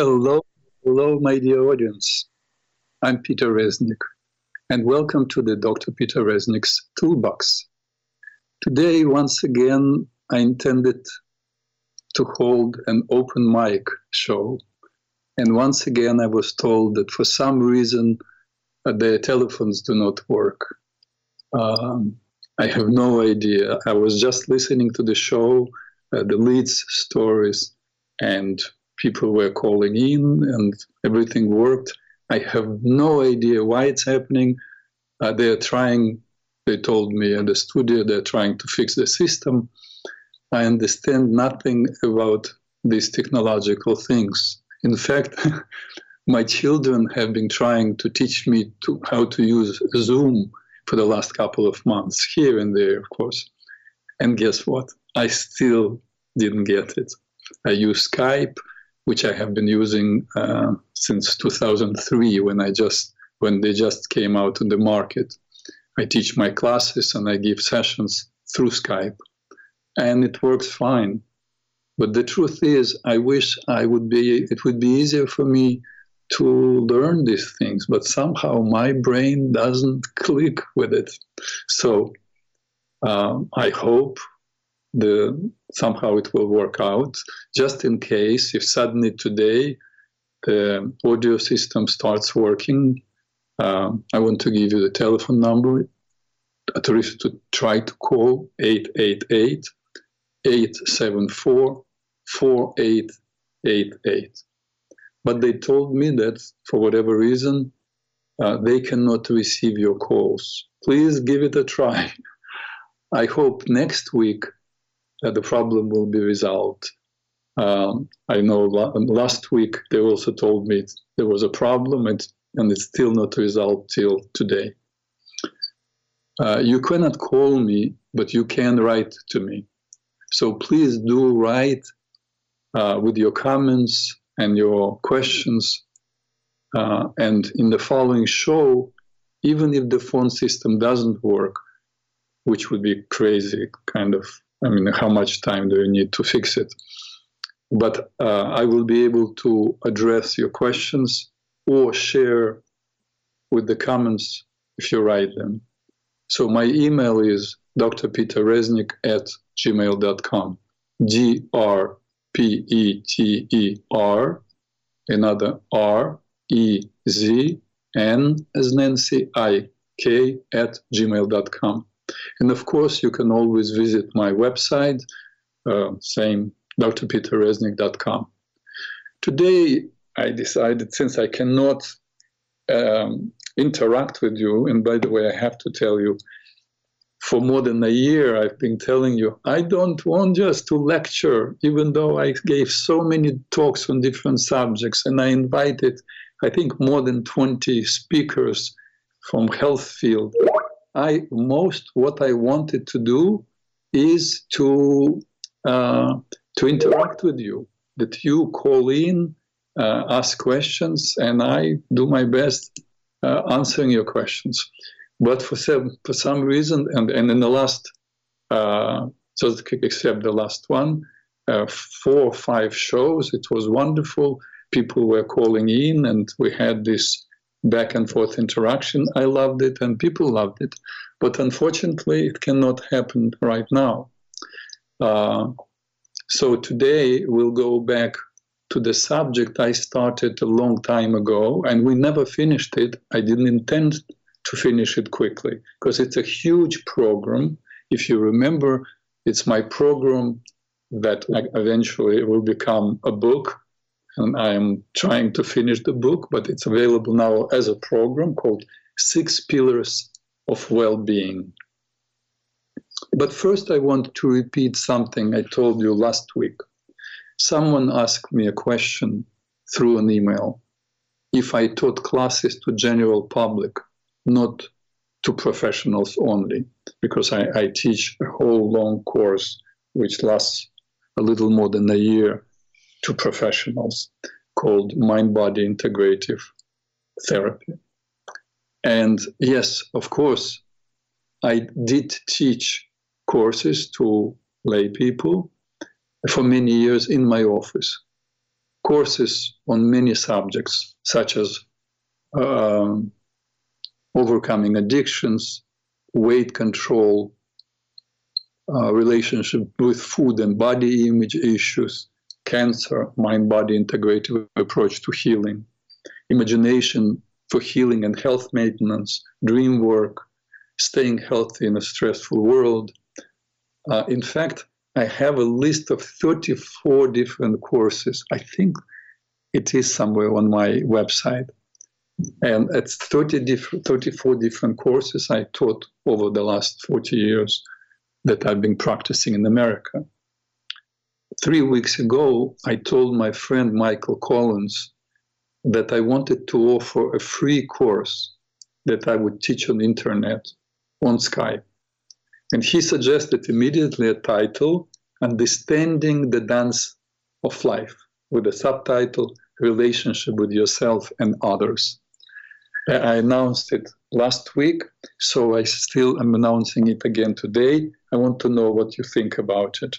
Hello, hello, my dear audience. I'm Peter Reznik, and welcome to the Dr. Peter Reznik's Toolbox. Today, once again, I intended to hold an open mic show, and once again, I was told that for some reason uh, the telephones do not work. Um, I have no idea. I was just listening to the show, uh, the leads, stories, and people were calling in, and everything worked. I have no idea why it's happening. Uh, they're trying, they told me in the studio, they're trying to fix the system. I understand nothing about these technological things. In fact, my children have been trying to teach me to, how to use Zoom for the last couple of months, here and there, of course. And guess what? I still didn't get it. I use Skype, which I have been using uh, since 2003 when I just when they just came out in the market. I teach my classes and I give sessions through Skype, and it works fine. But the truth is, I wish I would be. It would be easier for me to learn these things, but somehow my brain doesn't click with it. So um, I hope the somehow it will work out. Just in case, if suddenly today the audio system starts working, um, I want to give you the telephone number to, to try to call 888 874 4888 but they told me that for whatever reason, uh, they cannot receive your calls. Please give it a try. I hope next week the problem will be resolved. Um, I know last week they also told me there was a problem and, and it's still not resolved till today. Uh, you cannot call me, but you can write to me. So please do write uh, with your comments, and your questions. Uh, and in the following show, even if the phone system doesn't work, which would be crazy, kind of, I mean, how much time do you need to fix it? But uh, I will be able to address your questions or share with the comments if you write them. So my email is drpeterreznik at gmail.com. G R P E T E R, another R E Z N as Nancy I K at gmail.com. And of course, you can always visit my website, uh, same drpeterreznik.com. Today, I decided since I cannot um, interact with you, and by the way, I have to tell you, for more than a year, I've been telling you, I don't want just to lecture, even though I gave so many talks on different subjects and I invited, I think, more than 20 speakers from health field. I most what I wanted to do is to uh, to interact with you, that you call in, uh, ask questions, and I do my best uh, answering your questions. But for some, for some reason, and, and in the last, uh, so except the last one, uh, four or five shows, it was wonderful. People were calling in, and we had this back and forth interaction. I loved it, and people loved it. But unfortunately, it cannot happen right now. Uh, so today we'll go back to the subject I started a long time ago, and we never finished it. I didn't intend to finish it quickly because it's a huge program. If you remember, it's my program that eventually will become a book. And I am trying to finish the book, but it's available now as a program called Six Pillars of Well-Being. But first, I want to repeat something I told you last week. Someone asked me a question through an email. If I taught classes to general public, not to professionals only, because I, I teach a whole long course which lasts a little more than a year to professionals called Mind Body Integrative Therapy. And yes, of course, I did teach courses to lay people for many years in my office courses on many subjects, such as um, overcoming addictions, weight control, uh, relationship with food and body image issues, cancer, mind body integrative approach to healing, imagination for healing and health maintenance, dream work, staying healthy in a stressful world. Uh, in fact, I have a list of 34 different courses. I think it is somewhere on my website. And it's 30 different, 34 different courses I taught over the last 40 years that I've been practicing in America. Three weeks ago, I told my friend Michael Collins that I wanted to offer a free course that I would teach on the internet on Skype. And he suggested immediately a title, Understanding the Dance of Life, with a subtitle, Relationship with Yourself and Others. I announced it last week, so I still am announcing it again today. I want to know what you think about it.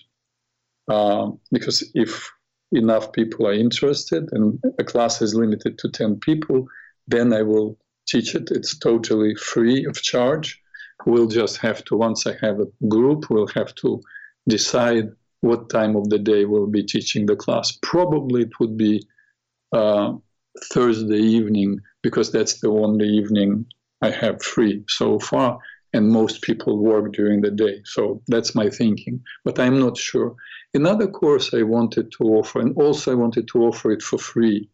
Uh, because if enough people are interested and a class is limited to 10 people, then I will teach it. It's totally free of charge. We'll just have to, once I have a group, we'll have to decide what time of the day we'll be teaching the class. Probably it would be uh, Thursday evening because that's the only evening I have free so far, and most people work during the day. So that's my thinking, but I'm not sure. Another course I wanted to offer, and also I wanted to offer it for free,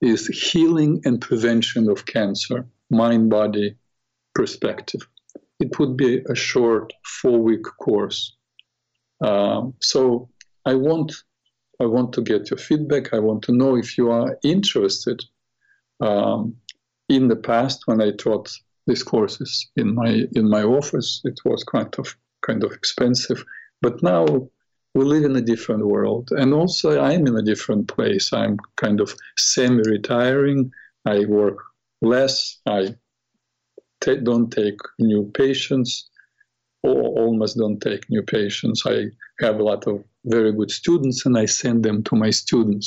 is Healing and Prevention of Cancer, Mind Body Perspective. It would be a short four week course. Um, so I want I want to get your feedback. I want to know if you are interested. Um, in the past, when I taught these courses in my in my office, it was kind of kind of expensive. But now we live in a different world, and also I'm in a different place. I'm kind of semi-retiring. I work less. I t- don't take new patients, or almost don't take new patients. I have a lot of very good students and I send them to my students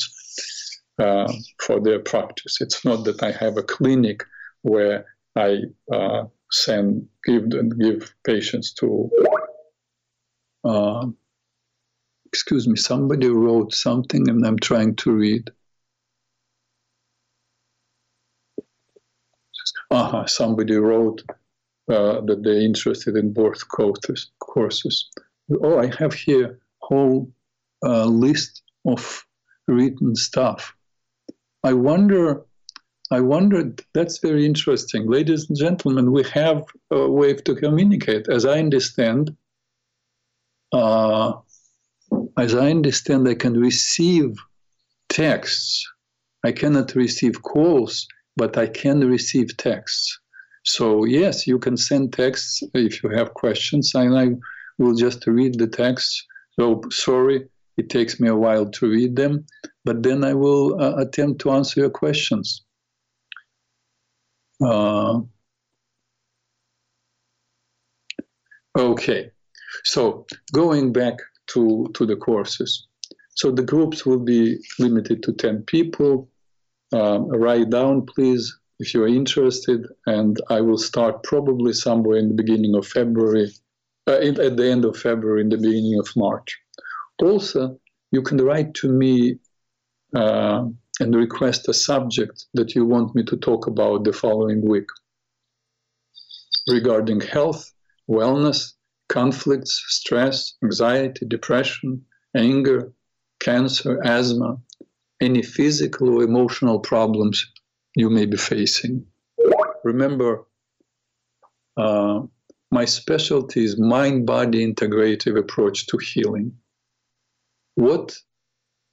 uh, for their practice. It's not that I have a clinic where I uh, send give and give patients to. Uh, excuse me, somebody wrote something and I'm trying to read. Uh-huh, somebody wrote uh, that they're interested in both courses. courses. Oh, I have here whole uh, list of written stuff. I wonder, I wondered, that's very interesting. Ladies and gentlemen, we have a way to communicate. As I understand, uh, as I understand, I can receive texts. I cannot receive calls, but I can receive texts. So yes, you can send texts if you have questions, and I will just read the texts. so sorry, it takes me a while to read them, but then I will uh, attempt to answer your questions. Uh, okay, so going back to, to the courses. So the groups will be limited to 10 people. Um, write down, please, if you're interested, and I will start probably somewhere in the beginning of February uh, in, at the end of February, in the beginning of March. Also, you can write to me uh, and request a subject that you want me to talk about the following week regarding health, wellness, conflicts, stress, anxiety, depression, anger, cancer, asthma, any physical or emotional problems you may be facing. Remember, uh, my specialty is mind body integrative approach to healing. What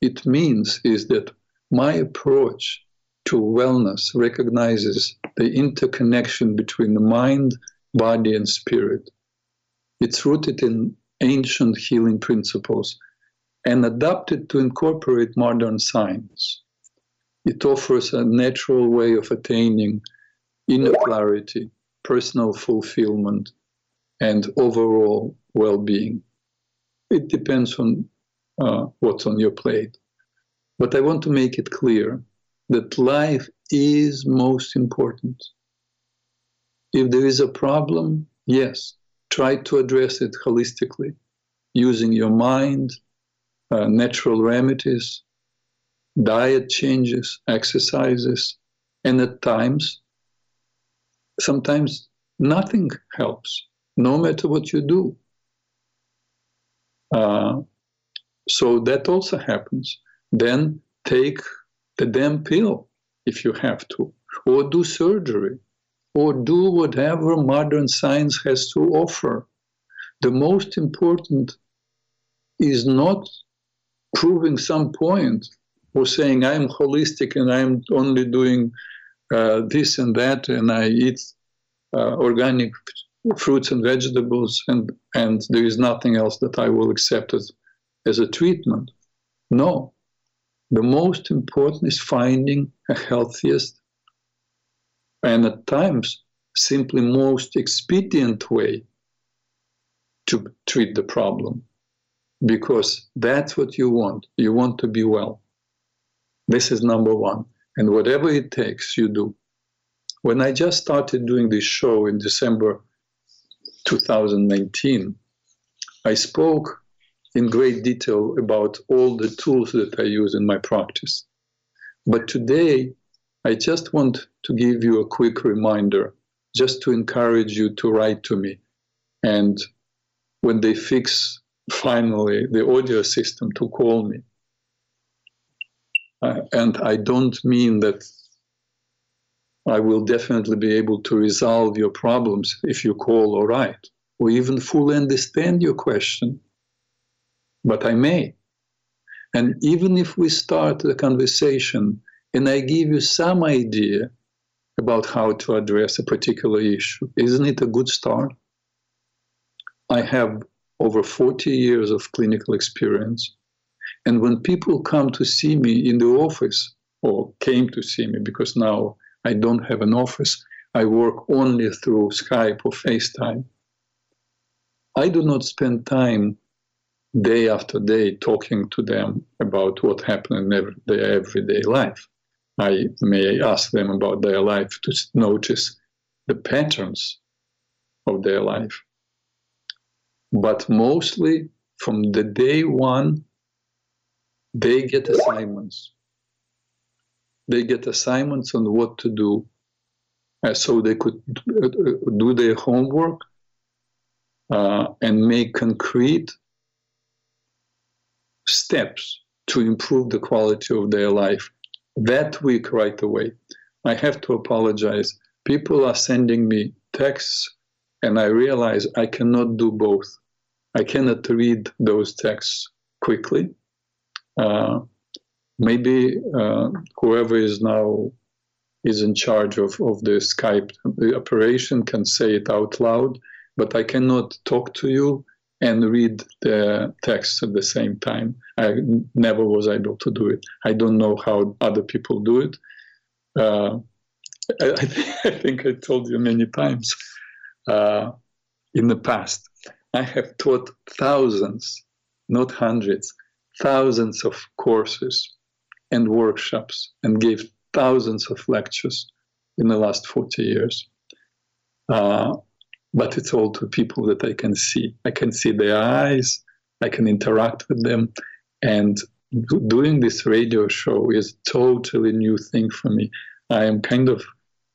it means is that my approach to wellness recognizes the interconnection between the mind, body, and spirit. It's rooted in ancient healing principles and adapted to incorporate modern science. It offers a natural way of attaining inner clarity, personal fulfillment, and overall well being. It depends on uh, what's on your plate. But I want to make it clear that life is most important. If there is a problem, yes, try to address it holistically using your mind, uh, natural remedies, diet changes, exercises, and at times, sometimes nothing helps, no matter what you do. Uh, so that also happens. Then take the damn pill if you have to, or do surgery, or do whatever modern science has to offer. The most important is not proving some point or saying I'm holistic and I'm only doing uh, this and that and I eat uh, organic fruits and vegetables and and there is nothing else that I will accept as as a treatment. No, the most important is finding a healthiest and at times simply most expedient way to treat the problem because that's what you want. You want to be well. This is number one. And whatever it takes, you do. When I just started doing this show in December 2019, I spoke in great detail about all the tools that I use in my practice. But today, I just want to give you a quick reminder, just to encourage you to write to me. And when they fix finally the audio system to call me. Uh, and I don't mean that I will definitely be able to resolve your problems if you call or write, or even fully understand your question, but I may. And even if we start the conversation and I give you some idea about how to address a particular issue, isn't it a good start? I have over 40 years of clinical experience. And when people come to see me in the office, or came to see me, because now I don't have an office, I work only through Skype or FaceTime. I do not spend time day after day talking to them about what happened in their everyday life. I may ask them about their life to notice the patterns of their life but mostly from the day one, they get assignments. They get assignments on what to do uh, so they could uh, do their homework uh, and make concrete steps to improve the quality of their life that week right away. I have to apologize. People are sending me texts, and I realize I cannot do both. I cannot read those texts quickly. Uh, maybe uh, whoever is now is in charge of, of the Skype the operation can say it out loud, but I cannot talk to you and read the text at the same time. I never was able to do it. I don't know how other people do it. Uh, I, I, think I told you many times uh, in the past I have taught thousands, not hundreds, thousands of courses and workshops and gave thousands of lectures in the last 40 years. Uh, but it's all to people that I can see. I can see their eyes, I can interact with them. And doing this radio show is totally new thing for me. I am kind of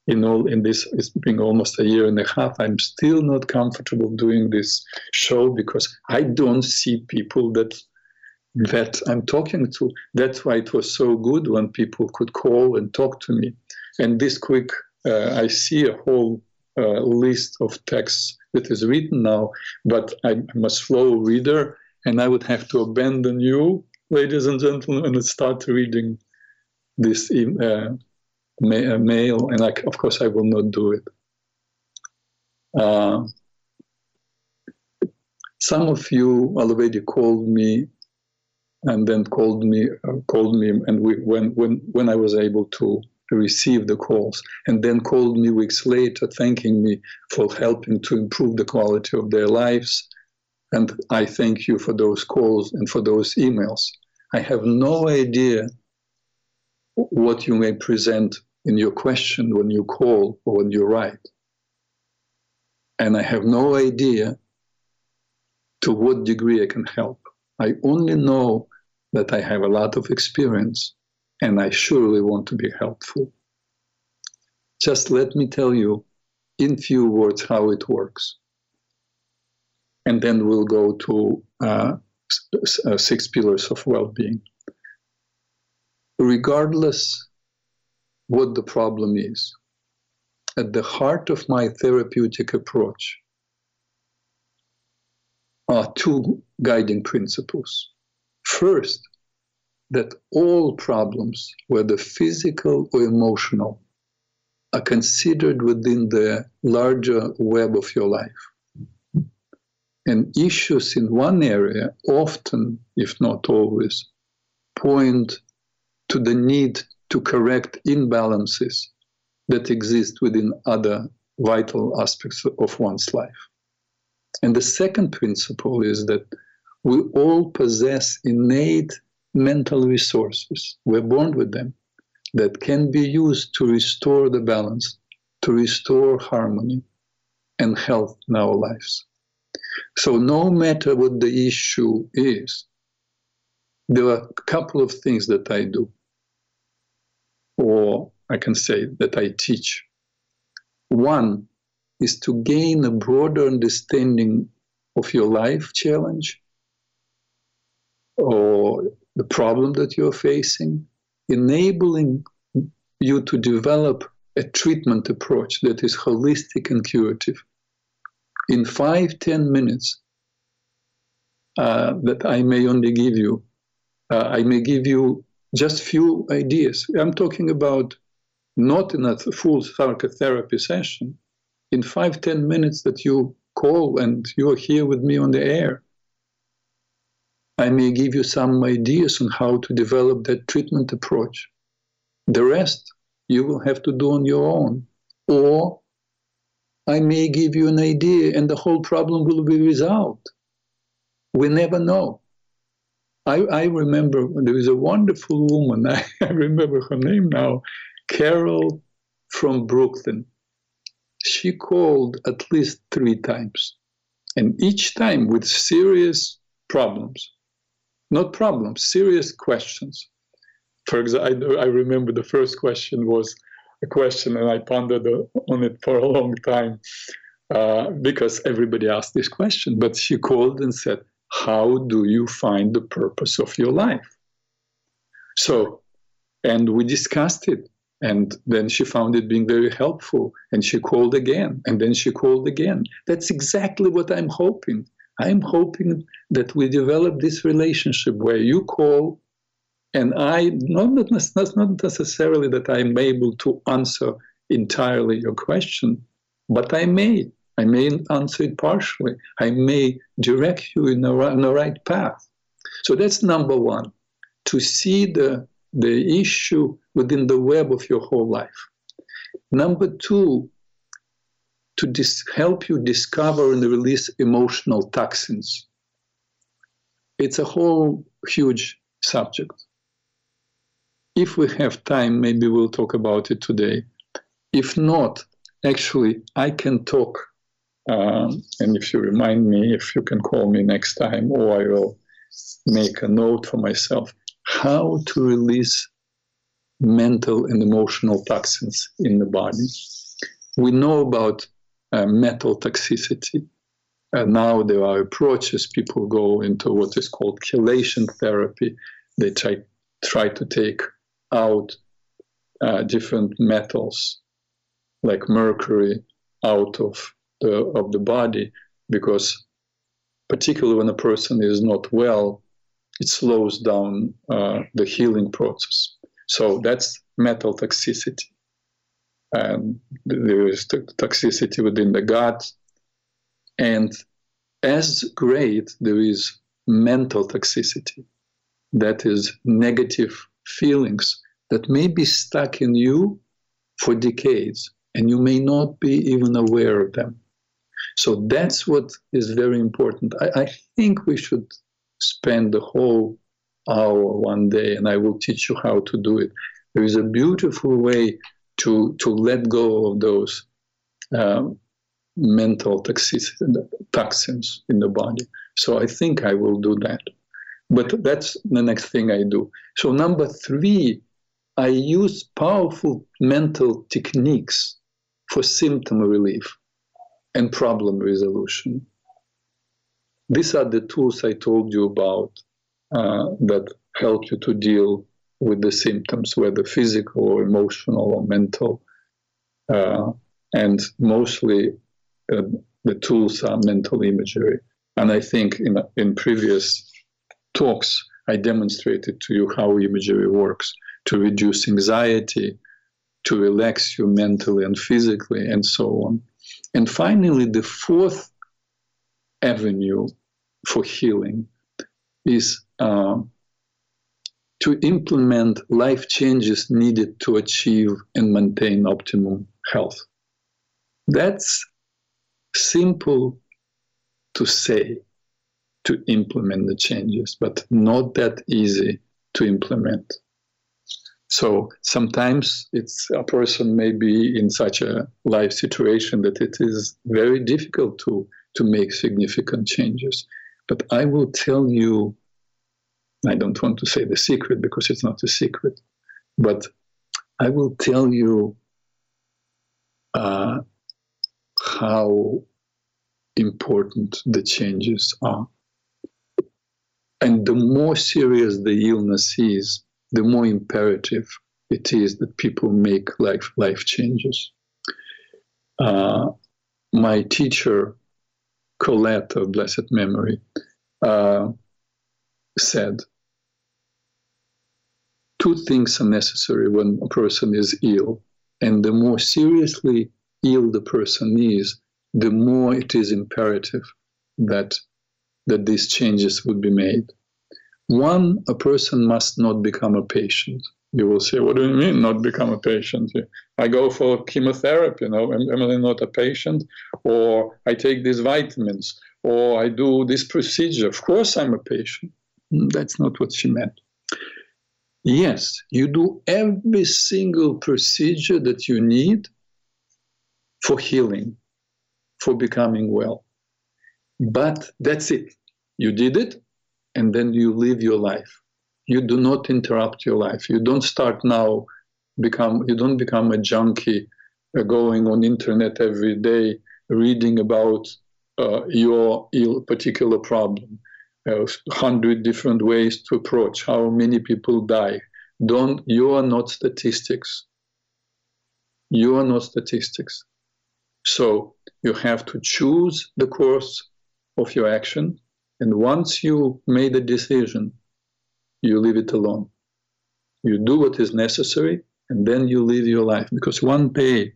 in all in this it's been almost a year and a half i'm still not comfortable doing this show because i don't see people that that i'm talking to that's why it was so good when people could call and talk to me and this quick uh, i see a whole list of texts that is written now but i'm a slow reader and i would have to abandon you ladies and gentlemen and start reading this uh, ma- mail, and I, of course I will not do it. Uh, some of you already called me, and then called me, uh, called me, and we, when when when I was able to receive the calls, and then called me weeks later, thanking me for helping to improve the quality of their lives. And I thank you for those calls and for those emails. I have no idea what you may present in your question when you call or when you write. And I have no idea to what degree I can help. I only know that I have a lot of experience and I surely want to be helpful. Just let me tell you in few words how it works. And then we'll go to uh, uh, six pillars of well being. Regardless what the problem is, at the heart of my therapeutic approach are two guiding principles. First, that all problems, whether physical or emotional, are considered within the larger web of your life. And issues in one area often, if not always, point to the need to correct imbalances that exist within other vital aspects of one's life. And the second principle is that we all possess innate mental resources. We're born with them that can be used to restore the balance, to restore harmony and health in our lives. So, no matter what the issue is, there are a couple of things that I do, or I can say that I teach. One is to gain a broader understanding of your life challenge or the problem that you're facing, enabling you to develop a treatment approach that is holistic and curative in five, ten minutes uh, that I may only give you, uh, I may give you just few ideas. I'm talking about not in a full psychotherapy session, in five, ten minutes that you call and you are here with me on the air. I may give you some ideas on how to develop that treatment approach. The rest you will have to do on your own. Or I may give you an idea and the whole problem will be resolved. We never know. I, I remember there was a wonderful woman, I, I remember her name now, Carol from Brooklyn. She called at least three times, and each time with serious problems. Not problems, serious questions. For example, I, I remember the first question was, a question and I pondered on it for a long time uh, because everybody asked this question. But she called and said, How do you find the purpose of your life? So, and we discussed it. And then she found it being very helpful. And she called again. And then she called again. That's exactly what I'm hoping. I'm hoping that we develop this relationship where you call and I, not, not, necessarily that I'm able to answer entirely your question, but I may. I may answer it partially. I may direct you in the, right, in the right path. So that's number one, to see the, the issue within the web of your whole life. Number two, to dis- help you discover and release emotional toxins. It's a whole huge subject. If we have time, maybe we'll talk about it today. If not, actually, I can talk. Um, and if you remind me, if you can call me next time, or I will make a note for myself how to release mental and emotional toxins in the body. We know about metal toxicity. Uh, now there are approaches. People go into what is called chelation therapy. They try try to take out uh, different metals like mercury out of the of the body because particularly when a person is not well it slows down uh, the healing process so that's metal toxicity Um, and there is toxicity within the gut and as great there is mental toxicity that is negative feelings that may be stuck in you for decades and you may not be even aware of them. So that's what is very important. I, I think we should spend the whole hour one day, and I will teach you how to do it, There is a beautiful way to, to let go of those um, mental toxins in the body. So I think I will do that. But that's the next thing I do. So, number three, I use powerful mental techniques for symptom relief and problem resolution. These are the tools I told you about uh, that help you to deal with the symptoms, whether physical or emotional or mental. Uh, and mostly uh, the tools are mental imagery. And I think in, in previous talks, I demonstrated to you how imagery works to reduce anxiety, to relax you mentally and physically, and so on. And finally, the fourth avenue for healing is uh, to implement life changes needed to achieve and maintain optimum health. That's simple to say, to implement the changes, but not that easy to implement. So sometimes it's a person may be in such a life situation that it is very difficult to, to make significant changes. But I will tell you, I don't want to say the secret because it's not a secret, but I will tell you uh, how important the changes are. And the more serious the illness is, the more imperative it is that people make life life changes. Uh, my teacher, Colette of blessed memory, uh, said, two things are necessary when a person is ill, and the more seriously ill the person is, the more it is imperative that that these changes would be made. One, a person must not become a patient. You will say, what do you mean, not become a patient? I go for chemotherapy, you know, am, am I not a patient? Or I take these vitamins, or I do this procedure. Of course, I'm a patient. That's not what she meant. Yes, you do every single procedure that you need for healing, for becoming well. But that's it. You did it, and then you live your life. You do not interrupt your life. You don't start now become. You don't become a junkie, uh, going on internet every day reading about uh, your particular problem. Uh, hundred different ways to approach how many people die. Don't. You are not statistics. You are not statistics. So you have to choose the course of your action. And once you made a decision, you leave it alone. You do what is necessary, and then you live your life. Because one day,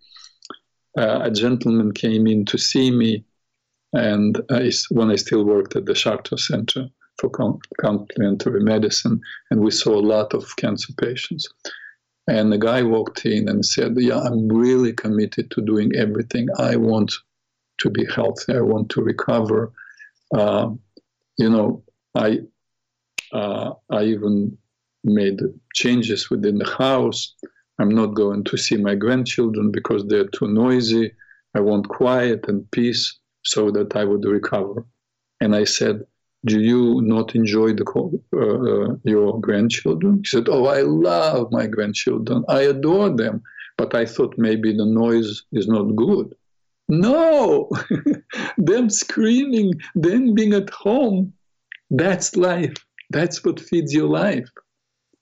uh, a gentleman came in to see me, and I, when I still worked at the Chartres Center for complementary medicine, and we saw a lot of cancer patients. And the guy walked in and said, Yeah, I'm really committed to doing everything. I want to be healthy. I want to recover. Uh, you know, I uh, I even made changes within the house. I'm not going to see my grandchildren because they're too noisy. I want quiet and peace so that I would recover. And I said, do you not enjoy the uh, uh, your grandchildren? He said, oh, I love my grandchildren. I adore them. But I thought maybe the noise is not good. No, them screaming, them being at home, that's life. That's what feeds your life.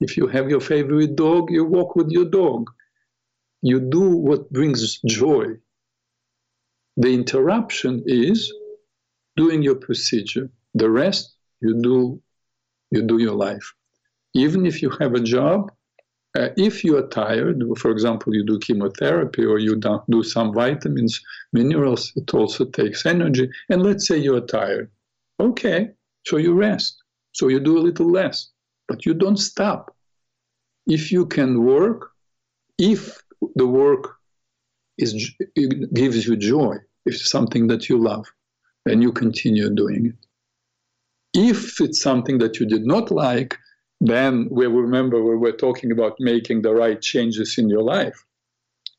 If you have your favorite dog, you walk with your dog. You do what brings joy. The interruption is doing your procedure the rest you do you do your life. Even if you have a job, uh, if you are tired, for example, you do chemotherapy or you do some vitamins, minerals, it also takes energy. And let's say you are tired. Okay, so you rest. So you do a little less, but you don't stop. If you can work, if the work is gives you joy, if it's something that you love, then you continue doing it. If it's something that you did not like, then we remember we were talking about making the right changes in your life.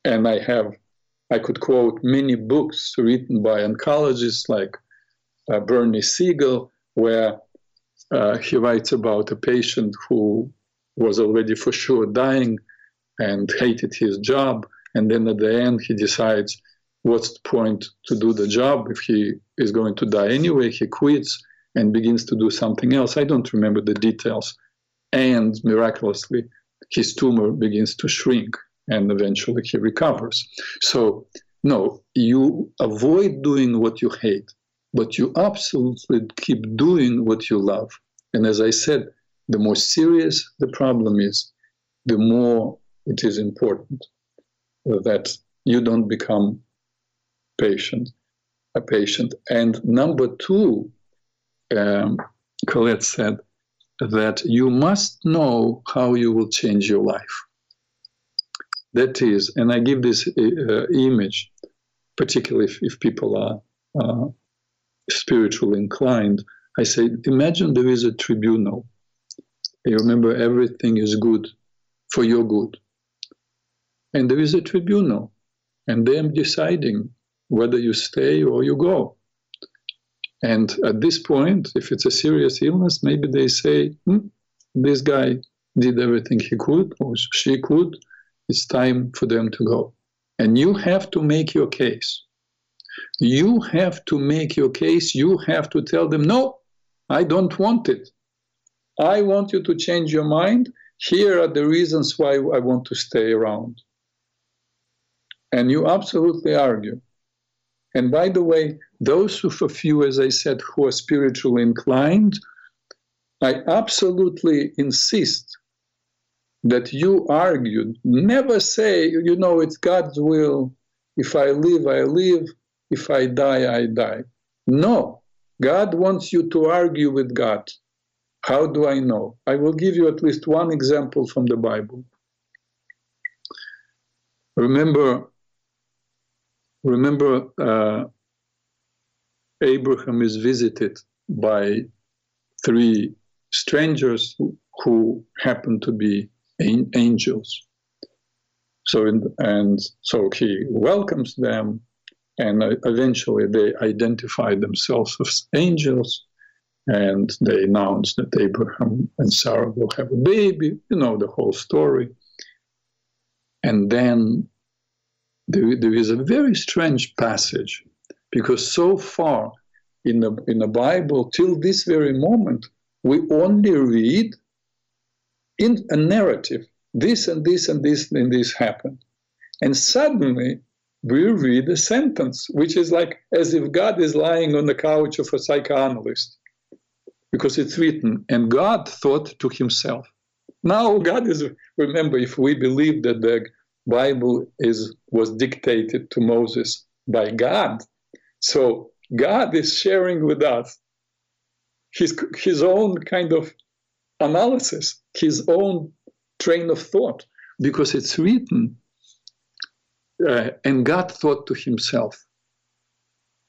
And I have, I could quote many books written by oncologists like uh, Bernie Siegel, where uh, he writes about a patient who was already for sure dying and hated his job. And then at the end, he decides what's the point to do the job if he is going to die anyway? He quits and begins to do something else. I don't remember the details. And miraculously, his tumor begins to shrink and eventually he recovers. So, no, you avoid doing what you hate, but you absolutely keep doing what you love. And as I said, the more serious the problem is, the more it is important that you don't become patient, a patient. And number two, um, Colette said that you must know how you will change your life. That is, and I give this uh, image, particularly if, if people are uh, spiritually inclined. I say, imagine there is a tribunal. You remember everything is good for your good. And there is a tribunal, and are deciding whether you stay or you go. And at this point, if it's a serious illness, maybe they say, hmm, this guy did everything he could or she could. It's time for them to go. And you have to make your case. You have to make your case. You have to tell them, no, I don't want it. I want you to change your mind. Here are the reasons why I want to stay around. And you absolutely argue. And by the way, those of few, as I said, who are spiritually inclined, I absolutely insist that you argue. Never say, you know, it's God's will. If I live, I live. If I die, I die. No, God wants you to argue with God. How do I know? I will give you at least one example from the Bible. Remember Remember, uh, Abraham is visited by three strangers who happen to be angels. So, in, and so he welcomes them, and eventually they identify themselves as angels, and they announce that Abraham and Sarah will have a baby. You know the whole story. And then there, there is a very strange passage because so far in the, in the Bible, till this very moment, we only read in a narrative this and this and this and this happened. And suddenly we read a sentence which is like as if God is lying on the couch of a psychoanalyst because it's written, and God thought to himself. Now, God is, remember, if we believe that the Bible is was dictated to Moses by God. So God is sharing with us his his own kind of analysis, his own train of thought, because it's written. Uh, and God thought to himself,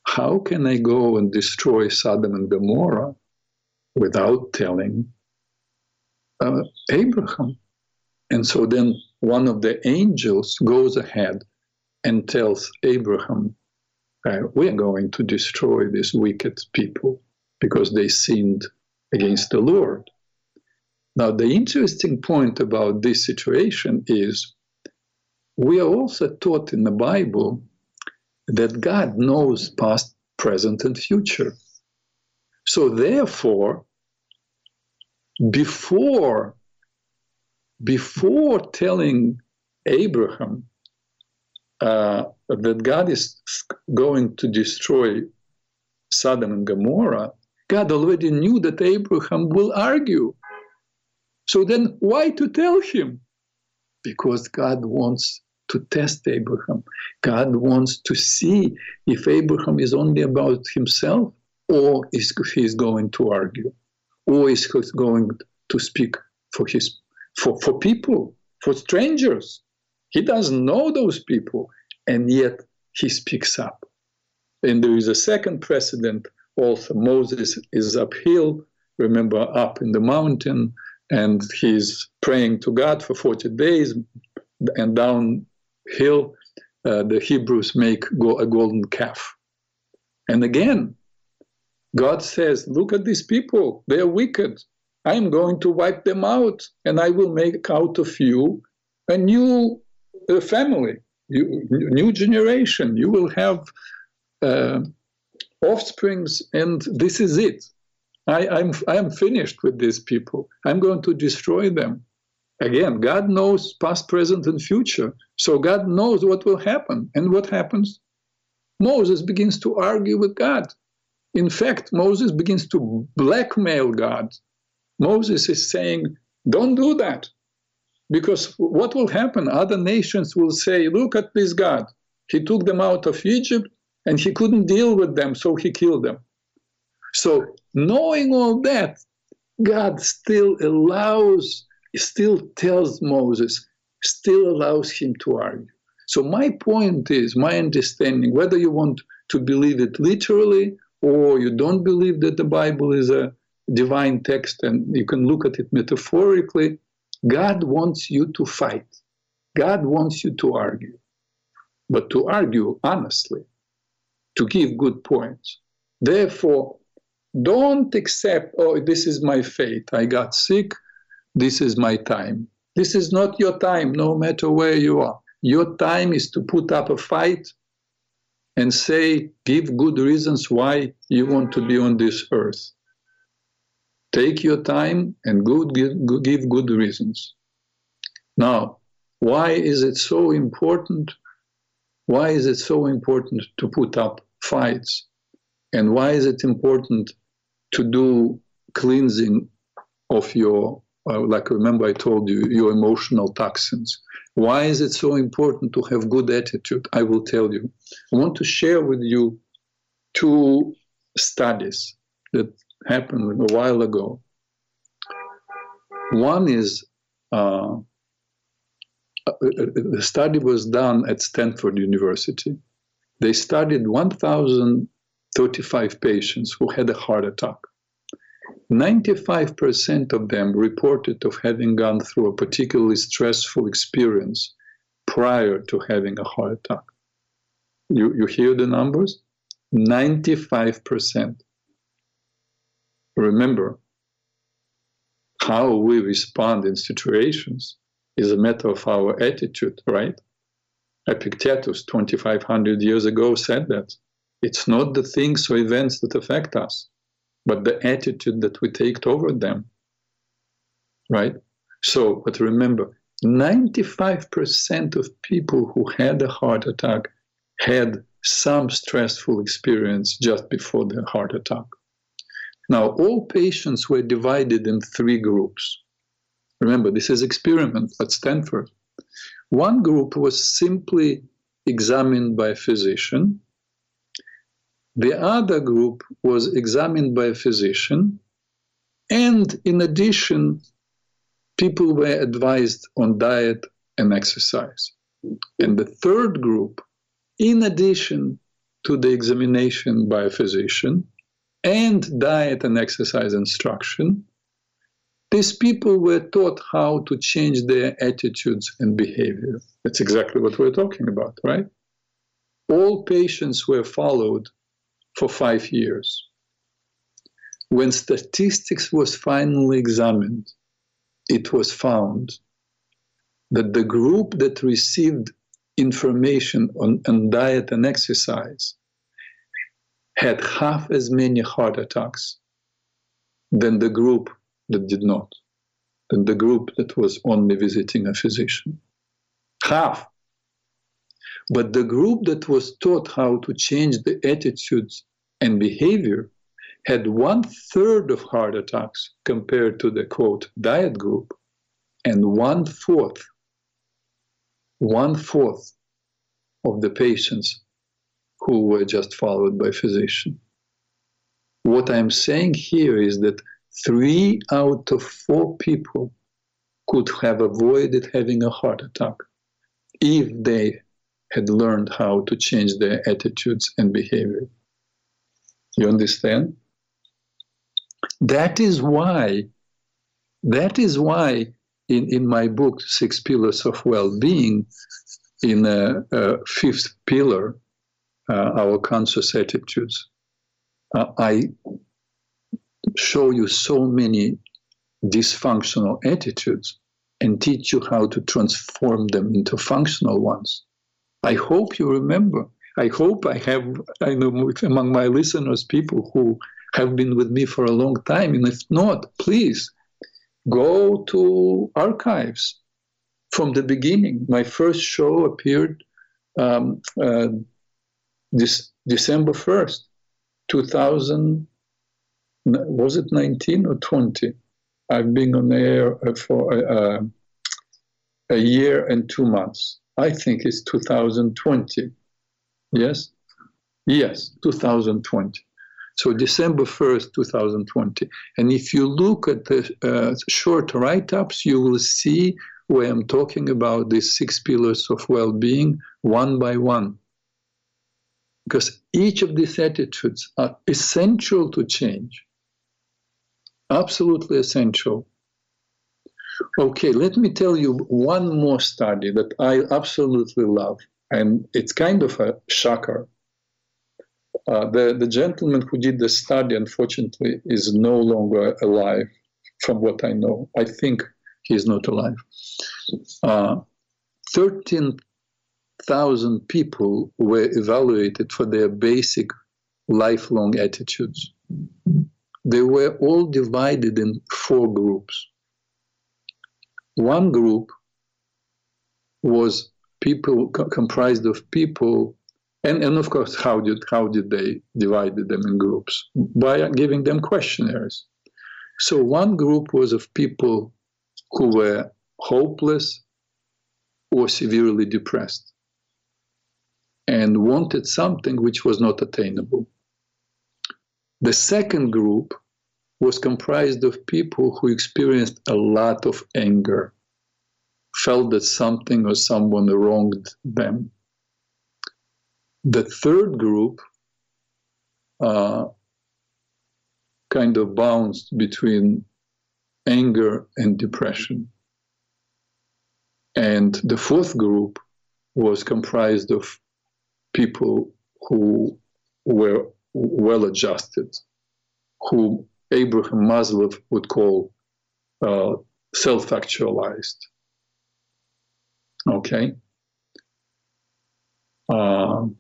how can I go and destroy Sodom and Gomorrah without telling uh, Abraham? And so then one of the angels goes ahead and tells Abraham, uh, We're going to destroy these wicked people because they sinned against the Lord. Now, the interesting point about this situation is we are also taught in the Bible that God knows past, present, and future. So, therefore, before before telling Abraham uh, that God is going to destroy Sodom and Gomorrah, God already knew that Abraham will argue. So then, why to tell him? Because God wants to test Abraham. God wants to see if Abraham is only about himself or is he's going to argue or is he going to speak for his for, for people, for strangers. He doesn't know those people, and yet he speaks up. And there is a second precedent also. Moses is uphill, remember, up in the mountain, and he's praying to God for 40 days, and downhill, uh, the Hebrews make go- a golden calf. And again, God says, Look at these people, they're wicked. I'm going to wipe them out, and I will make out of you a new uh, family, you, new generation. You will have uh, offsprings, and this is it. I, I'm I'm finished with these people. I'm going to destroy them. Again, God knows past, present, and future. So God knows what will happen. And what happens? Moses begins to argue with God. In fact, Moses begins to blackmail God. Moses is saying, Don't do that. Because what will happen? Other nations will say, Look at this God. He took them out of Egypt and he couldn't deal with them, so he killed them. So, knowing all that, God still allows, still tells Moses, still allows him to argue. So, my point is, my understanding, whether you want to believe it literally or you don't believe that the Bible is a divine text and you can look at it metaphorically, God wants you to fight. God wants you to argue, but to argue honestly, to give good points. Therefore, don't accept, oh, this is my fate. I got sick. This is my time. This is not your time, no matter where you are. Your time is to put up a fight and say, give good reasons why you want to be on this earth. Take your time and good, give good reasons. Now, why is it so important? Why is it so important to put up fights? And why is it important to do cleansing of your, uh, like remember I told you, your emotional toxins? Why is it so important to have good attitude? I will tell you. I want to share with you two studies that happened a while ago. One is uh, a, study was done at Stanford University. They studied 1,035 patients who had a heart attack. 95% of them reported of having gone through a particularly stressful experience prior to having a heart attack. You, you hear the numbers? 95%. Remember, how we respond in situations is a matter of our attitude, right? Epictetus, 2500 years ago, said that. It's not the things or events that affect us but the attitude that we take toward them. Right? So, but remember, 95% of people who had a heart attack had some stressful experience just before their heart attack. Now, all patients were divided in three groups. Remember, this is experiment at Stanford. One group was simply examined by a physician the other group was examined by a physician, and in addition, people were advised on diet and exercise. And the third group, in addition to the examination by a physician and diet and exercise instruction, these people were taught how to change their attitudes and behavior. That's exactly what we're talking about, right? All patients were followed for five years. When statistics was finally examined, it was found that the group that received information on, on diet and exercise had half as many heart attacks than the group that did not, than the group that was only visiting a physician. Half. But the group that was taught how to change the attitudes and behavior had one third of heart attacks compared to the quote diet group, and one fourth, one fourth of the patients who were just followed by physician. What I'm saying here is that three out of four people could have avoided having a heart attack if they had learned how to change their attitudes and behavior. You understand? That is why That is why in, in my book, Six Pillars of Well-Being, in a, a fifth pillar, our conscious attitudes, uh, I show you so many dysfunctional attitudes and teach you how to transform them into functional ones. I hope you remember. I hope I have, I know among my listeners people who have been with me for a long time. And if not, please go to archives from the beginning. My first show appeared um, uh, this December 1st, 2000. Was it 19 or 20? I've been on air uh, for uh, a year and two months. I think it's 2020. Yes? Yes, 2020. So December 1st, 2020. And if you look at the uh, short write ups, you will see where I'm talking about these six pillars of well being one by one. Because each of these attitudes are essential to change, absolutely essential. Okay, let me tell you one more study that I absolutely love, and it's kind of a shocker. Uh, the, the gentleman who did the study, unfortunately, is no longer alive, from what I know. I think he is not alive. Uh, 13,000 people were evaluated for their basic lifelong attitudes. They were all divided in four groups. One group was people co- comprised of people and, and of course, how did how did they divide them in groups? By giving them questionnaires. So one group was of people who were hopeless or severely depressed and wanted something which was not attainable. The second group was comprised of people who experienced a lot of anger, felt that something or someone wronged them, the third group uh, kind of bounced between anger and depression. And the fourth group was comprised of people who were well adjusted, who Abraham Maslow would call uh, self actualized. Okay? Um,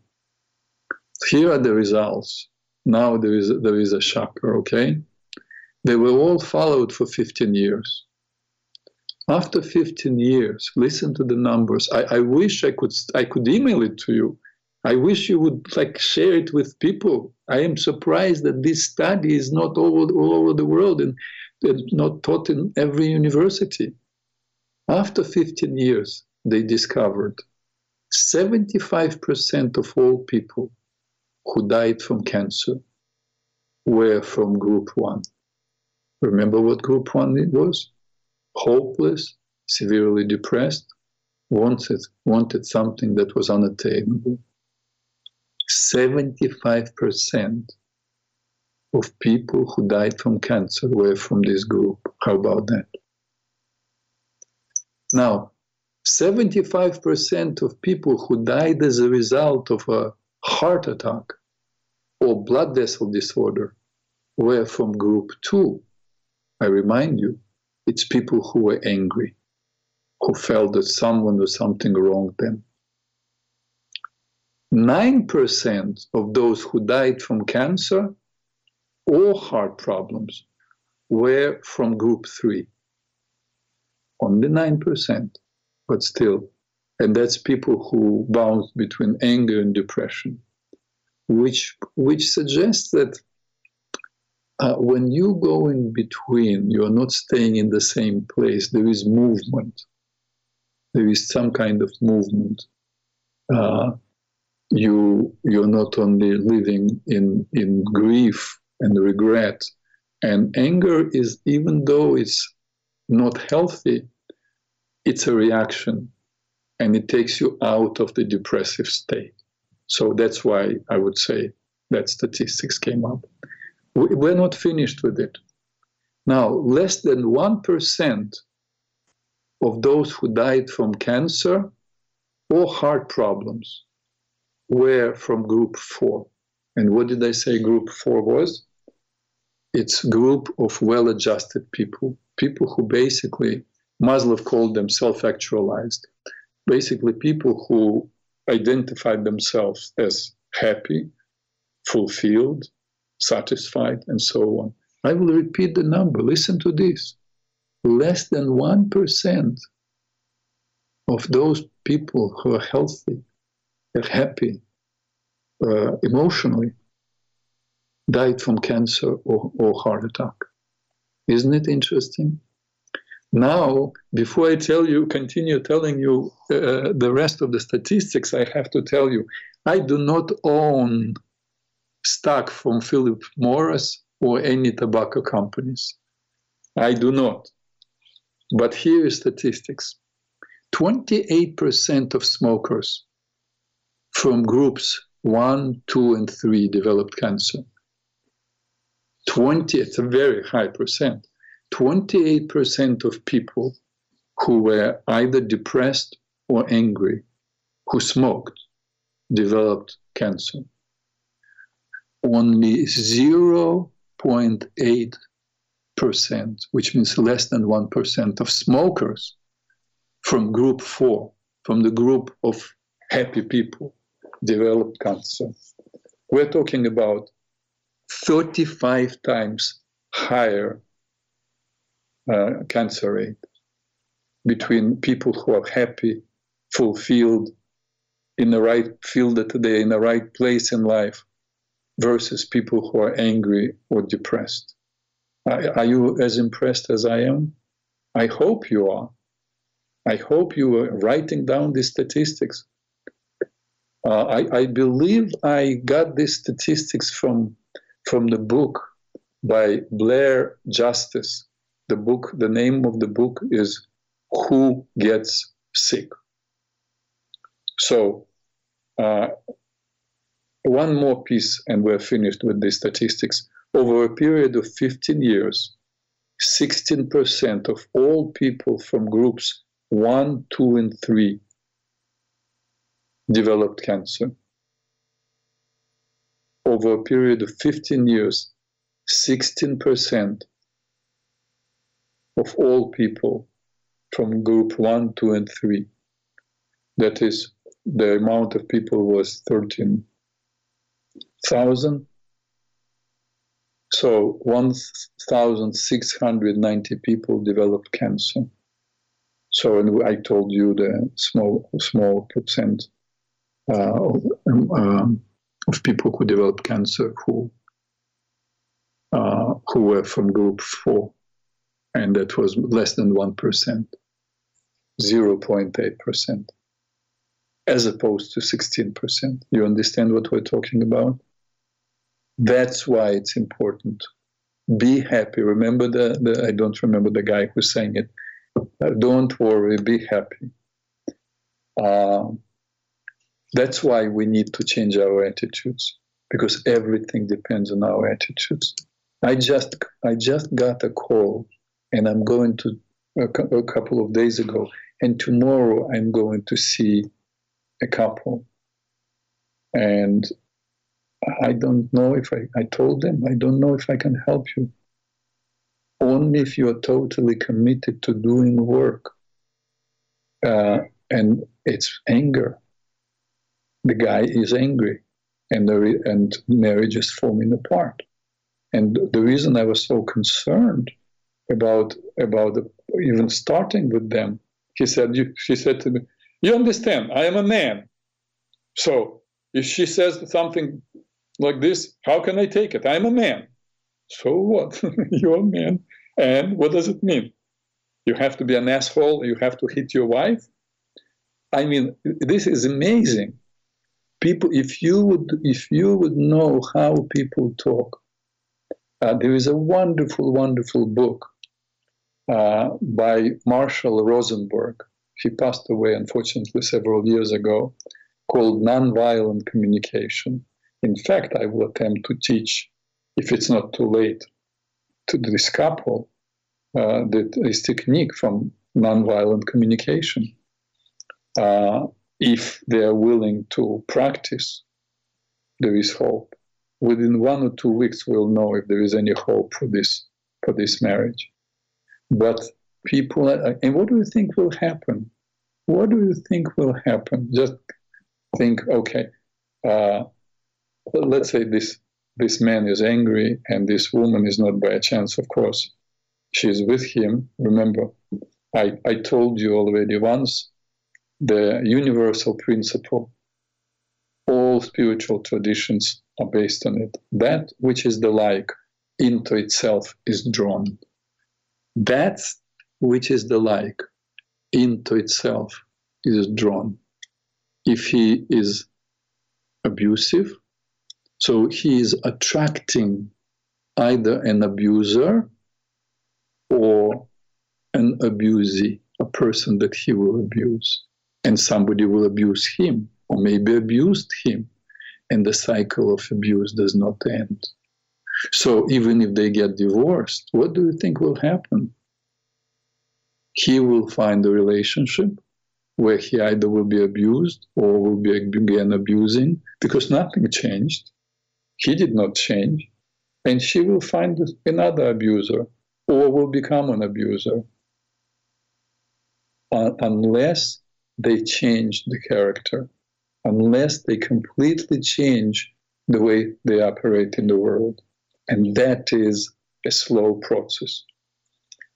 here are the results. Now there is there is a shocker. Okay, they were all followed for 15 years. After 15 years, listen to the numbers. I, I wish I could I could email it to you. I wish you would like share it with people. I am surprised that this study is not all, all over the world and, and not taught in every university. After 15 years, they discovered 75% of all people who died from cancer were from group one. Remember what group one it was? Hopeless, severely depressed, wanted, wanted something that was unattainable. 75% of people who died from cancer were from this group. How about that? Now, 75% of people who died as a result of a heart attack or blood vessel disorder were from group two. I remind you, it's people who were angry, who felt that someone or something wronged them. 9% of those who died from cancer or heart problems were from group three. Only 9%, but still and that's people who bounce between anger and depression, which which suggests that uh, when you go in between, you are not staying in the same place. There is movement. There is some kind of movement. Uh, you you're not only living in in grief and regret, and anger is even though it's not healthy, it's a reaction and it takes you out of the depressive state. So that's why I would say that statistics came up. We're not finished with it. Now, less than 1% of those who died from cancer or heart problems were from group four. And what did I say group four was? It's group of well-adjusted people, people who basically, Maslow called them self-actualized. Basically, people who identified themselves as happy, fulfilled, satisfied, and so on. I will repeat the number. Listen to this. Less than 1% of those people who are healthy, are happy, uh, emotionally, died from cancer or, or heart attack. Isn't it interesting? Now, before I tell you, continue telling you uh, the rest of the statistics, I have to tell you, I do not own stock from Philip Morris or any tobacco companies. I do not. But here is statistics. 28% of smokers from groups 1, 2, and 3 developed cancer. 20, it's a very high percent. 28% of people who were either depressed or angry, who smoked, developed cancer. Only 0.8%, which means less than 1% of smokers from group four, from the group of happy people, developed cancer. We're talking about 35 times higher uh, cancer rate between people who are happy, fulfilled, in the right field that they're in the right place in life, versus people who are angry or depressed. Are, are you as impressed as I am? I hope you are. I hope you are writing down these statistics. Uh, I, I, believe I got these statistics from from the book by Blair Justice. The book, the name of the book is Who Gets Sick. So, uh, one more piece, and we're finished with the statistics. Over a period of 15 years, 16% of all people from groups 1, 2, and 3 developed cancer. Over a period of 15 years, 16% of all people from group 1, 2, and 3. That is, the amount of people was 13,000. So 1,690 people developed cancer. So, and I told you the small small percent of, um, of, people who developed cancer who uh, who were from group four, and that was less than one percent, zero point eight percent, as opposed to sixteen percent. You understand what we're talking about? That's why it's important. Be happy. Remember the, the I don't remember the guy who sang it uh, don't worry, be happy. Uh, that's why we need to change our attitudes because everything depends on our attitudes. I just I just got a call, and I'm going to a, a couple of days ago, and tomorrow I'm going to see a couple, and I don't know if I, I told them I don't know if I can help you only if you are totally committed to doing work. Uh, and it's anger. The guy is angry, and the and marriage is falling apart. And the reason I was so concerned about about the, even starting with them, he said, you, she said to me, "You understand? I am a man, so if she says something like this, how can I take it? I'm a man." So what? You're a man. And what does it mean? You have to be an asshole, you have to hit your wife? I mean, this is amazing. People, if you would, if you would know how people talk, uh, there is a wonderful, wonderful book uh, by Marshall Rosenberg. He passed away, unfortunately, several years ago, called Nonviolent Communication. In fact, I will attempt to teach, if it's not too late, to this couple uh, this technique from nonviolent communication. Uh, if they are willing to practice, there is hope. Within one or two weeks, we'll know if there is any hope for this for this marriage. But people, and what do you think will happen? What do you think will happen? Just think, okay, uh, let's say this this man is angry and this woman is not by a chance, of course. She's with him. Remember, I, I told you already once the universal principle. All spiritual traditions are based on it. That which is the like into itself is drawn. That which is the like into itself is drawn. If he is abusive, so he is attracting either an abuser or an abusee, a person that he will abuse. And somebody will abuse him or maybe abused him. And the cycle of abuse does not end. So even if they get divorced, what do you think will happen? He will find a relationship where he either will be abused or will be again abusing because nothing changed. He did not change. And she will find another abuser or will become an abuser unless they change the character, unless they completely change the way they operate in the world. And that is a slow process.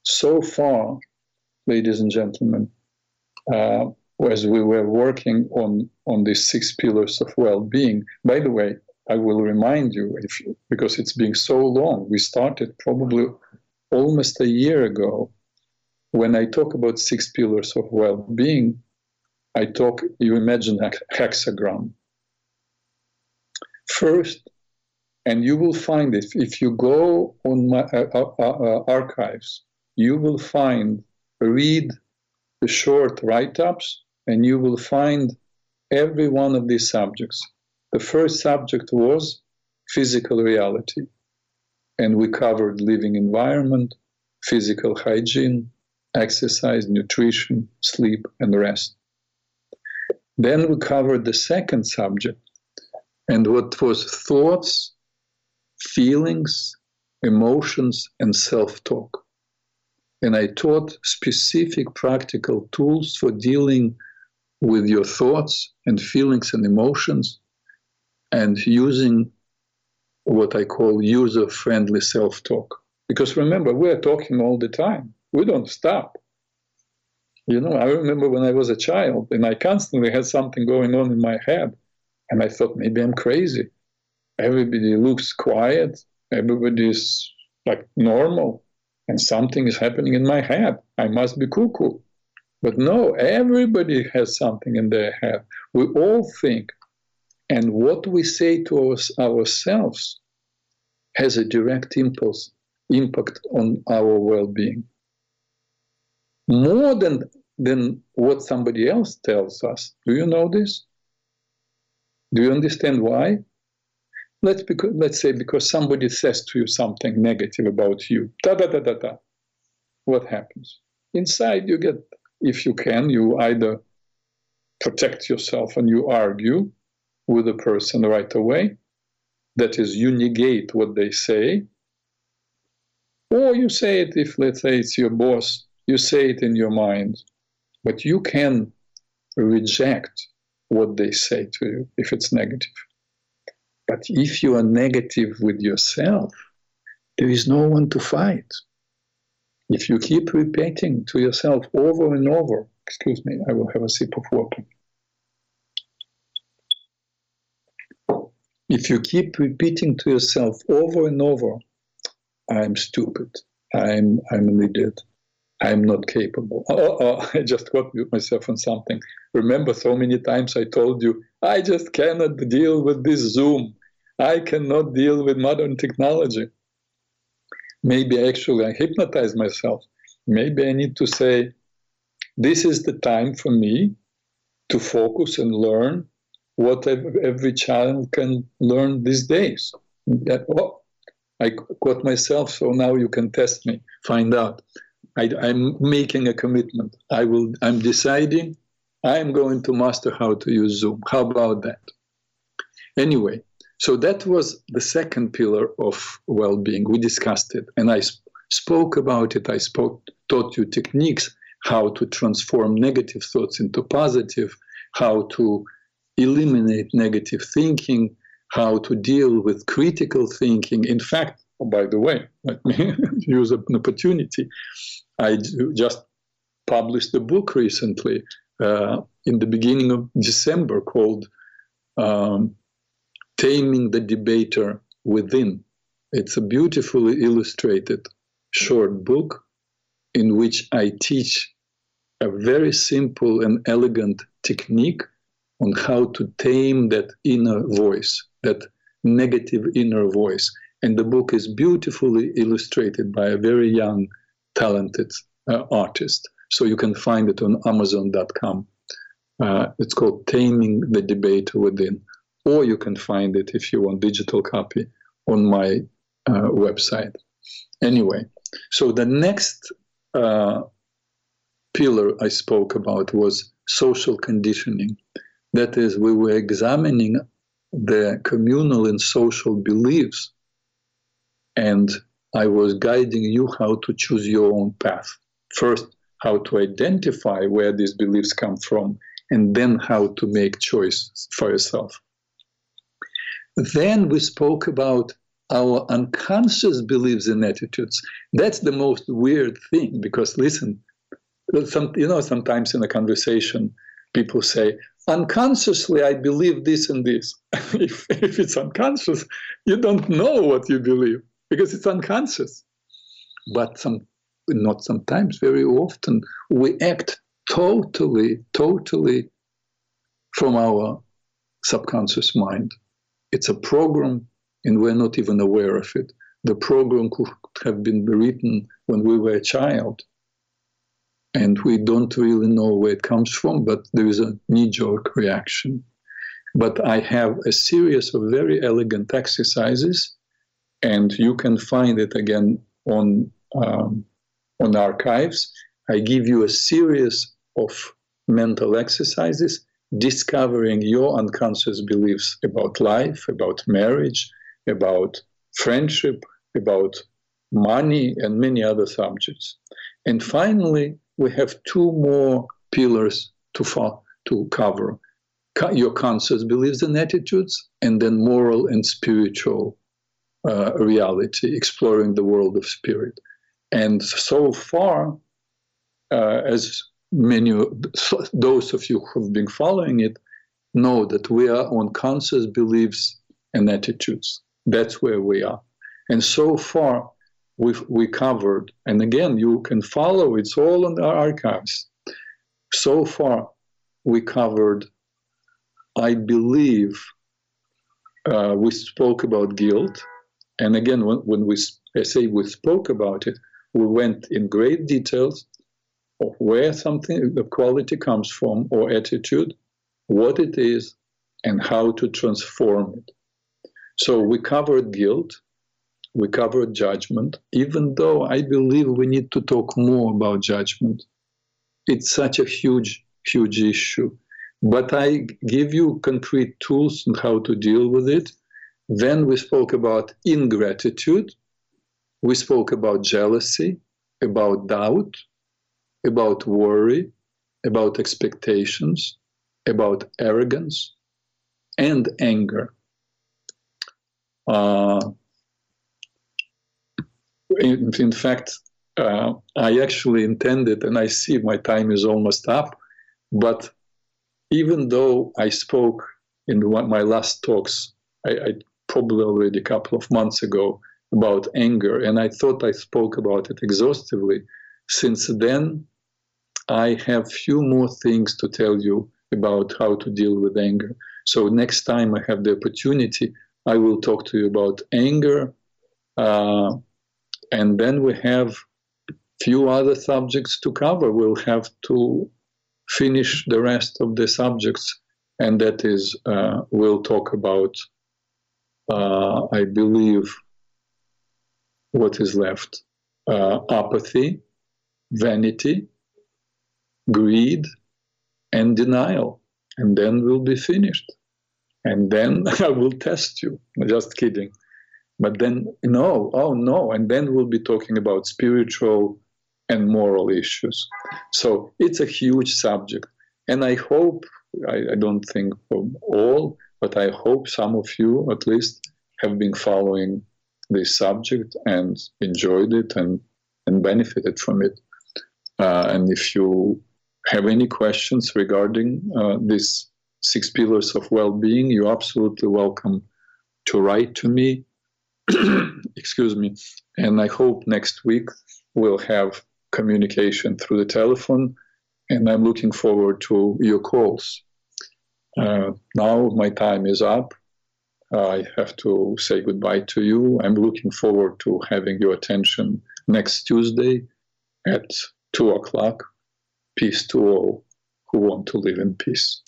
So far, ladies and gentlemen, uh, as we were working on, on these six pillars of well being, by the way, I will remind you, if, because it's been so long, we started probably almost a year ago. When I talk about six pillars of well being, I talk, you imagine a hexagram. First, and you will find it if you go on my uh, uh, uh, uh archives, you will find, read the short write ups, and you will find every one of these subjects. The first subject was physical reality, and we covered living environment, physical hygiene, exercise, nutrition, sleep, and rest. Then we covered the second subject, and what was thoughts, feelings, emotions, and self talk. And I taught specific practical tools for dealing with your thoughts and feelings and emotions and using what I call user friendly self talk. Because remember, we're talking all the time, we don't stop. You know, I remember when I was a child and I constantly had something going on in my head. And I thought maybe I'm crazy. Everybody looks quiet, everybody's like normal, and something is happening in my head. I must be cuckoo. But no, everybody has something in their head. We all think. And what we say to us, ourselves has a direct impulse, impact on our well being. More than than what somebody else tells us. Do you know this? Do you understand why? Let's, let's say because somebody says to you something negative about you. Da da da da da. What happens? Inside, you get, if you can, you either protect yourself and you argue with the person right away. That is, you negate what they say. Or you say it if, let's say, it's your boss, you say it in your mind but you can reject what they say to you if it's negative. But if you are negative with yourself, there is no one to fight. If you keep repeating to yourself over and over, excuse me, I will have a sip of water. If you keep repeating to yourself over and over, I'm stupid, I'm, I'm an idiot, I'm not capable. Oh, oh, I just got myself on something. Remember, so many times I told you, I just cannot deal with this Zoom. I cannot deal with modern technology. Maybe actually I hypnotize myself. Maybe I need to say, this is the time for me to focus and learn what every child can learn these days. Oh, I got myself, so now you can test me, find out. I, am making a commitment. I will. I'm deciding. I'm going to master how to use Zoom. How about that? Anyway, so that was the second pillar of well-being. We discussed it, and I sp- spoke about it. I spoke, taught you techniques how to transform negative thoughts into positive, how to eliminate negative thinking, how to deal with critical thinking. In fact, oh, by the way, let me use an opportunity. I just published a book recently uh, in the beginning of December called um, Taming the Debater Within. It's a beautifully illustrated short book in which I teach a very simple and elegant technique on how to tame that inner voice, that negative inner voice. And the book is beautifully illustrated by a very young, talented uh, artist. So you can find it on Amazon.com. Uh, it's called Taming the Debate Within. Or you can find it if you want digital copy on my uh, website. Anyway, so the next uh, pillar I spoke about was social conditioning. That is, we were examining the communal and social beliefs, and I was guiding you how to choose your own path. First, how to identify where these beliefs come from, and then how to make choice for yourself. Then we spoke about our unconscious beliefs and attitudes. That's the most weird thing because listen, some, you know, sometimes in a conversation, people say, unconsciously, I believe this and this. if, if it's unconscious, you don't know what you believe because it's unconscious. But some, not sometimes, very often, we act totally, totally from our subconscious mind. It's a program, and we're not even aware of it. The program could have been written when we were a child and we don't really know where it comes from, but there is a knee jerk reaction. But I have a series of very elegant exercises, and you can find it again on, um, on archives. I give you a series of mental exercises discovering your unconscious beliefs about life, about marriage, about friendship, about money, and many other subjects. And finally, we have two more pillars to, fo- to cover your conscious beliefs and attitudes, and then moral and spiritual uh, reality, exploring the world of spirit. And so far, uh, as many those of you who've been following it know that we are on conscious beliefs and attitudes. That's where we are. And so far, we've, we covered. And again, you can follow, it's all in our archives. So far, we covered, I believe, uh, we spoke about guilt. And again, when, when we I say we spoke about it, we went in great details of where something, the quality comes from or attitude, what it is, and how to transform it. So we covered guilt, we covered judgment, even though I believe we need to talk more about judgment. It's such a huge, huge issue. But I give you concrete tools on how to deal with it. Then we spoke about ingratitude. We spoke about jealousy, about doubt, about worry, about expectations, about arrogance, and anger. Uh, in, in fact, uh, I actually intended, and I see my time is almost up, but even though I spoke in one, my last talks, I, I probably already a couple of months ago about anger, and I thought I spoke about it exhaustively. Since then, I have few more things to tell you about how to deal with anger. So next time I have the opportunity, I will talk to you about anger, uh, and then we have few other subjects to cover. We'll have to finish the rest of the subjects, and that is uh, we'll talk about. Uh, I believe what is left: uh, apathy, vanity, greed, and denial. And then we'll be finished. And then I will test you. Just kidding. But then, no, oh no. And then we'll be talking about spiritual and moral issues. So it's a huge subject. And I hope, I, I don't think all, but I hope some of you at least have been following this subject and enjoyed it and, and benefited from it. Uh, and if you have any questions regarding uh, these six pillars of well-being, you're absolutely welcome to write to me. Excuse me. And I hope next week we'll have communication through the telephone. And I'm looking forward to your calls. Uh, now my time is up. I have to say goodbye to you. I'm looking forward to having your attention next Tuesday at 2 o'clock. Peace to all who want to live in peace.